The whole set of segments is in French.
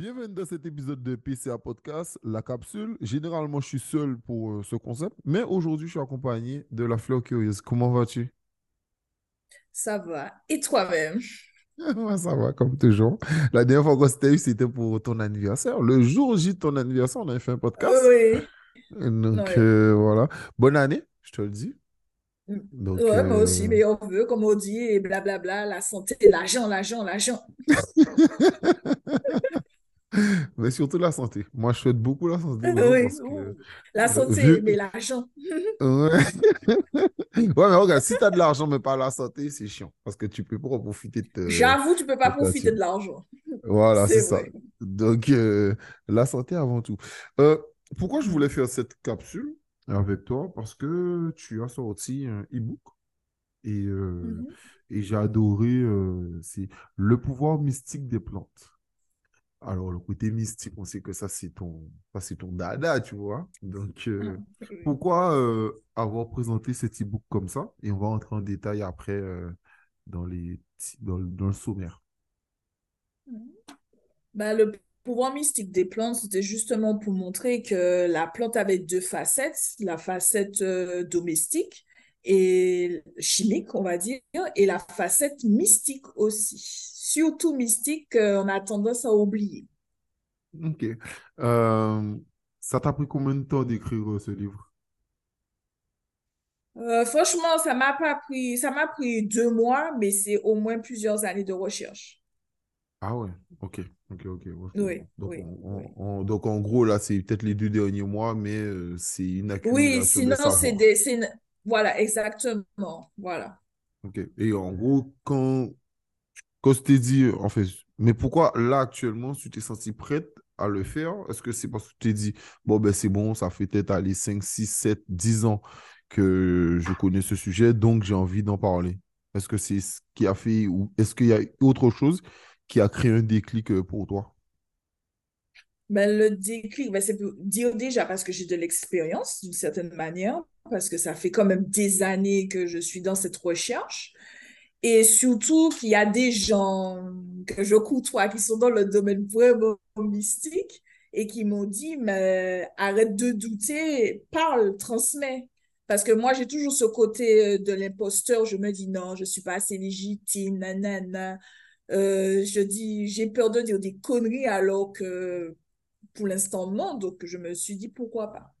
Bienvenue dans cet épisode de PCA Podcast, la capsule. Généralement, je suis seul pour euh, ce concept, mais aujourd'hui, je suis accompagné de la fleur curieuse. Comment vas-tu? Ça va. Et toi-même? Ça va, comme toujours. La dernière fois qu'on s'était eu, c'était pour ton anniversaire. Le jour J de ton anniversaire, on avait fait un podcast. Oui. Donc, Oui. euh, voilà. Bonne année, je te le dis. Donc, Ouais, moi aussi, mais on veut, comme on dit, et blablabla, la santé, l'argent, l'argent, l'argent. mais surtout la santé. Moi, je souhaite beaucoup la santé Oui, parce que. La santé, mais l'argent. Ouais. Ouais, mais regarde, si tu as de l'argent, mais pas la santé, c'est chiant. Parce que tu peux pas profiter de, te- J'avoue, tu peux pas profiter de l'argent. Voilà, c'est ça. Donc, euh, la santé avant tout. Euh, pourquoi je voulais faire cette capsule avec toi? Parce que tu as sorti un e-book et, euh, Mhm. et j'ai adoré, c'est Le pouvoir mystique des plantes. Alors, le côté mystique, on sait que ça, c'est ton, ça, c'est ton dada, tu vois. Donc, euh, Oui. pourquoi euh, avoir présenté cet e-book comme ça? Et on va entrer en détail après euh, dans les, dans, le- dans le sommaire. Ben, le pouvoir mystique des plantes, c'était justement pour montrer que la plante avait deux facettes, la facette domestique et chimique, on va dire, et la facette mystique aussi. Surtout mystique, on a tendance à oublier. Ok. Euh, ça t'a pris combien de temps d'écrire euh, ce livre? Euh, franchement, ça m'a pas pris, ça m'a pris deux mois, mais c'est au moins plusieurs années de recherche. Ah ouais, ok, ok, ok, Oui. Donc, oui, on- oui. on- on- donc en gros, là, c'est peut-être les deux derniers mois, mais c'est une Oui, accumulation de sinon, c'est des, c'est une- voilà, exactement, voilà. Ok. Et en gros, quand, quand je t'ai dit, en fait, mais pourquoi là, actuellement, tu t'es sentie prête à le faire? Est-ce que c'est parce que tu t'es dit, bon, ben c'est bon, ça fait peut-être aller 5 6 7 10 ans que je connais ce sujet, donc j'ai envie d'en parler. Est-ce que c'est ce qui a fait, ou est-ce qu'il y a autre chose qui a créé un déclic euh, pour toi? Ben, le déclic, ben, c'est pour dire déjà parce que j'ai de l'expérience d'une certaine manière, parce que ça fait quand même des années que je suis dans cette recherche. Et surtout qu'il y a des gens que je côtoie qui sont dans le domaine vraiment mystique et qui m'ont dit, mais arrête de douter, parle, transmets. Parce que moi, j'ai toujours ce côté euh, de l'imposteur. Je me dis, non, je suis pas assez légitime, nanana. Euh, je dis, j'ai peur de dire des conneries alors que pour l'instant, non. Donc, je me suis dit, pourquoi pas.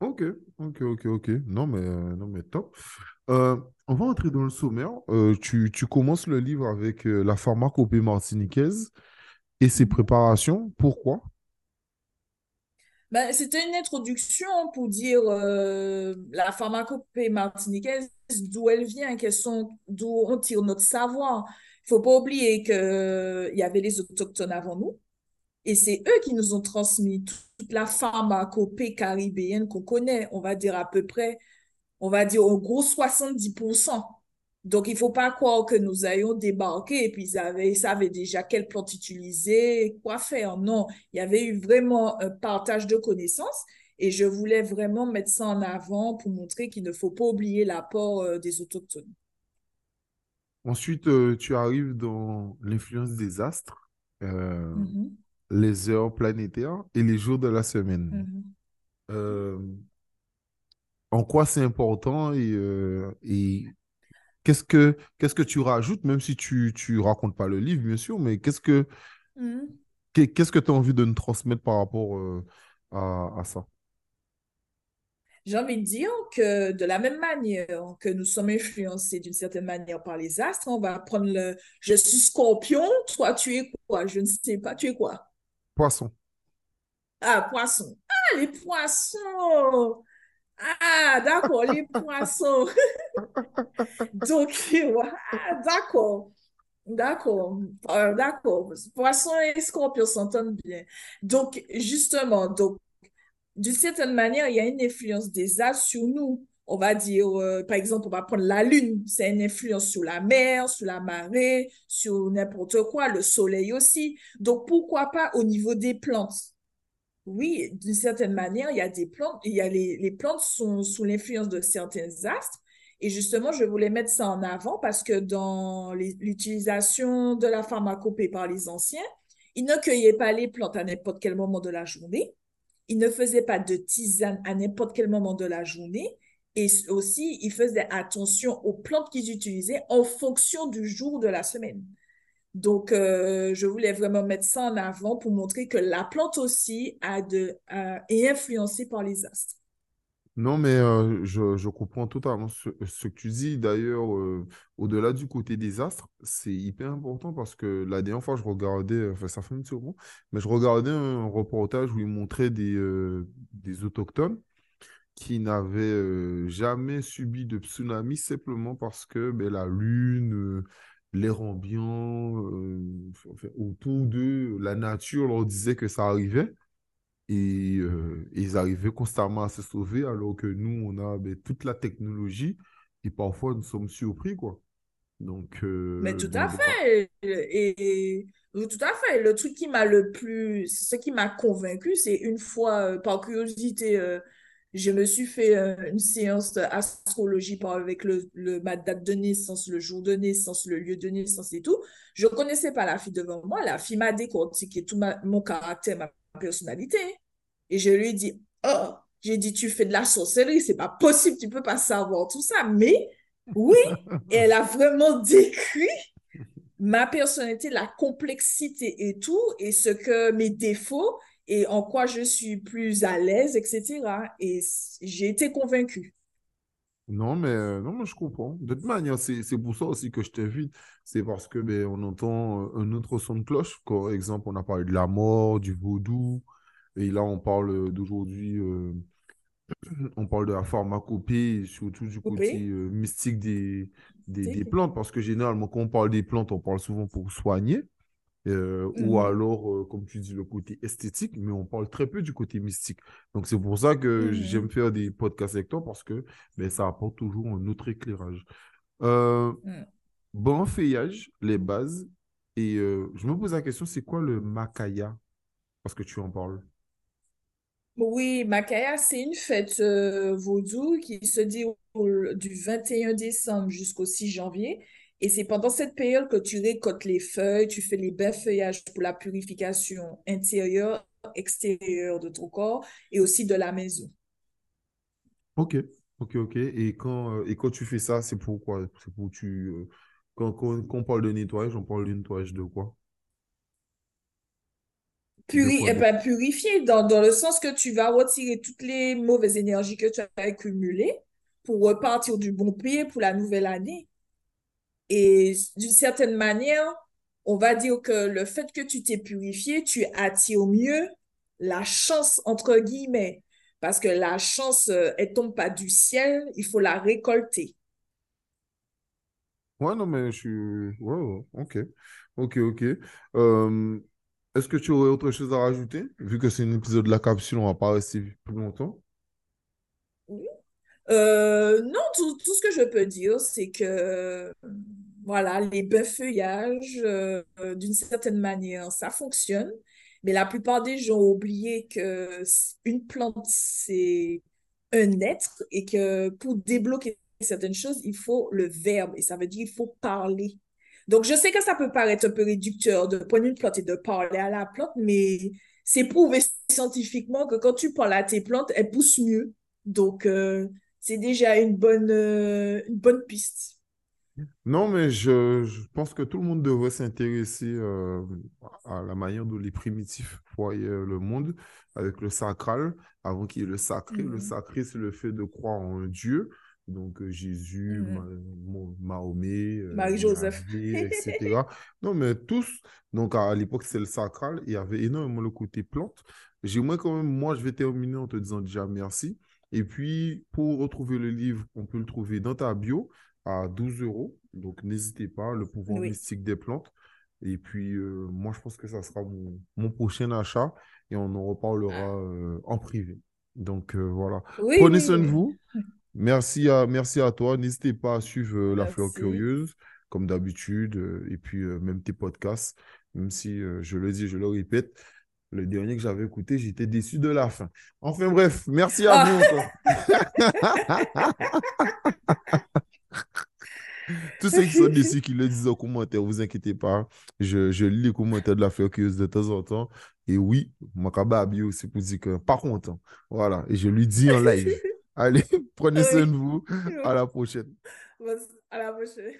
Ok, ok, ok, ok. Non, mais, euh, non, mais top. Euh, on va entrer dans le sommaire. Euh, tu, tu commences le livre avec euh, la pharmacopée martiniquaise et ses Mhm. préparations. Pourquoi? Ben, c'était une introduction pour dire la pharmacopée martiniquaise, d'où elle vient, d'où on tire notre savoir. Il faut pas oublier qu'il y avait les autochtones avant nous, et c'est eux qui nous ont transmis toute la pharmacopée caribéenne qu'on connaît, on va dire à peu près on va dire au gros 70%. Donc, il ne faut pas croire que nous ayons débarqué et puis ils, avaient, ils savaient déjà quelle plante utiliser, quoi faire. Non, il y avait eu vraiment un partage de connaissances et je voulais vraiment mettre ça en avant pour montrer qu'il ne faut pas oublier l'apport euh, des autochtones. Ensuite, euh, tu arrives dans l'influence des astres, euh, Mhm, les heures planétaires et les jours de la semaine. mhm. Euh, en quoi c'est important et, euh, et qu'est-ce que, qu'est-ce que tu rajoutes, même si tu tu racontes pas le livre, bien sûr, mais qu'est-ce que Mhm. qu'est- qu'est-ce que tu as envie de nous transmettre par rapport euh, à, à ça? J'ai envie de dire que de la même manière que nous sommes influencés d'une certaine manière par les astres, on va prendre le je suis scorpion, toi tu es quoi? Je ne sais pas, tu es quoi? Poisson. Ah, poisson. Ah, les poissons. Ah, d'accord, les poissons. Donc, ah, d'accord. D'accord, Euh, d'accord. Poisson et scorpion s'entendent bien. Donc, justement, donc, d'une certaine manière, il y a une influence des astres sur nous. On va dire, euh, par exemple, on va prendre la Lune. C'est une influence sur la mer, sur la marée, sur n'importe quoi, le soleil aussi. Donc, pourquoi pas au niveau des plantes? Oui, d'une certaine manière, il y a des plantes, il y a les, les plantes sont sous l'influence de certains astres. Et justement, je voulais mettre ça en avant parce que dans l'utilisation de la pharmacopée par les anciens, Il ne cueillait pas les plantes à n'importe quel moment de la journée. Il ne faisait pas de tisane à n'importe quel moment de la journée. Et aussi, il faisait attention aux plantes qu'ils utilisaient en fonction du jour de la semaine. Donc, euh, je voulais vraiment mettre ça en avant pour montrer que la plante aussi est influencée par les astres. Non, mais euh, je, comprends totalement ce, que tu dis. D'ailleurs, euh, au-delà du côté des astres, c'est hyper important parce que la dernière fois, je regardais, enfin, ça fait un petit moment, mais je regardais un reportage où il montrait des, des autochtones qui n'avaient jamais subi de tsunami simplement parce que ben, la lune, l'air ambiant, autour d'eux, la nature leur disait que ça arrivait. Et euh, ils arrivaient constamment à se sauver alors que nous, on a ben, toute la technologie et parfois nous sommes surpris, quoi. Donc, euh, Mais tout à fait. Et, tout à fait. Le truc qui m'a le plus, ce qui m'a convaincu, c'est une fois, euh, par curiosité, je me suis fait une séance d'astrologie avec le, le, ma date de naissance, le jour de naissance, le lieu de naissance et tout. Je ne connaissais pas la fille devant moi. La fille m'a décortiqué tout mon caractère, ma personnalité. Et je lui ai dit, oh, j'ai dit, tu fais de la sorcellerie, c'est pas possible, tu peux pas savoir tout ça. Mais oui, elle a vraiment décrit ma personnalité, la complexité et tout, et ce que mes défauts et en quoi je suis plus à l'aise, etc. Et j'ai été convaincue. Non, mais, euh, non, mais je comprends. De toute manière, c'est pour ça aussi que je t'invite. C'est parce que ben, on entend euh, un autre son de cloche. Par exemple, on a parlé de la mort, du vaudou. Et là, on parle d'aujourd'hui, euh, on parle de la pharmacopée, surtout du côté mystique des, des, des, plantes. Parce que généralement, quand on parle des plantes, on parle souvent pour soigner. Euh, ou mhm. alors, euh, comme tu dis, le côté esthétique, mais on parle très peu du côté mystique. Donc, c'est pour ça que mhm. j'aime faire des podcasts avec toi parce que ben, ça apporte toujours un autre éclairage. Euh, mm. Bon feuillage, les bases. Et je me pose la question, c'est quoi le Makaya? Parce que tu en parles. Oui, Makaya, c'est une fête vaudou qui se déroule du 21 décembre jusqu'au 6 janvier et c'est pendant cette période que tu récoltes les feuilles, tu fais les bains feuillages pour la purification intérieure, extérieure de ton corps et aussi de la maison. Ok, ok, ok. Et quand, euh, et quand tu fais ça, c'est pourquoi C'est pour tu. Euh, quand, on parle de nettoyage, on parle de nettoyage de quoi? Puri eh ben, purifier, dans, dans le sens que tu vas retirer toutes les mauvaises énergies que tu as accumulées pour repartir du bon pied pour la nouvelle année. Et d'une certaine manière, on va dire que le fait que tu t'es purifié, tu attires mieux la chance, entre guillemets. Parce que la chance, euh, elle tombe pas du ciel, il faut la récolter. Ouais, non, mais je suis. Ouais, ok. Ok, ok. Est-ce que tu aurais autre chose à rajouter? Vu que c'est un épisode de la capsule, on va pas rester plus longtemps. Euh, non, tout, tout, ce que je peux dire, c'est que voilà, les bains feuillages, euh, d'une certaine manière, ça fonctionne. Mais la plupart des gens ont oublié que une plante, c'est un être et que pour débloquer certaines choses, il faut le verbe et ça veut dire il faut parler. Donc, je sais que ça peut paraître un peu réducteur de prendre une plante et de parler à la plante, mais c'est prouvé scientifiquement que quand tu parles à tes plantes, elles poussent mieux. Donc, euh, c'est déjà une bonne, euh, une bonne piste. Non, mais je, pense que tout le monde devrait s'intéresser euh, à la manière dont les primitifs voyaient le monde avec le sacral, avant qu'il y ait le sacré. Le mhm. sacré, c'est le fait de croire en un Dieu. Donc euh, Jésus, mhm. Mahomet, Marie-Joseph, etc. non, mais tous. Donc à, l'époque, c'est le sacral. Il y avait énormément le côté plante. J'aimerais quand même, moi, je vais terminer en te disant déjà merci. Et puis, pour retrouver le livre, on peut le trouver dans ta bio à 12 euros. Donc, n'hésitez pas, le pouvoir mystique des plantes. Et puis, euh, moi, je pense que ça sera mon, prochain achat et on en reparlera ah. euh, en privé. Donc, euh, voilà. Prenez soin de vous. Merci à, merci à toi. N'hésitez pas à suivre La Fleur Curieuse, comme d'habitude, et puis même tes podcasts, même si je le dis, je le répète. Le dernier que j'avais écouté, j'étais déçu de la fin. Enfin bref, merci à ah. vous. Tous ceux qui sont dessus, qui le disent en commentaire, vous inquiétez pas. Je, je lis les commentaires de la fleur curieuse de temps en temps. Et oui, Makababi aussi pour dire que pas content. Voilà. Et je lui dis en live. Allez, prenez soin de vous. À la prochaine. À la prochaine.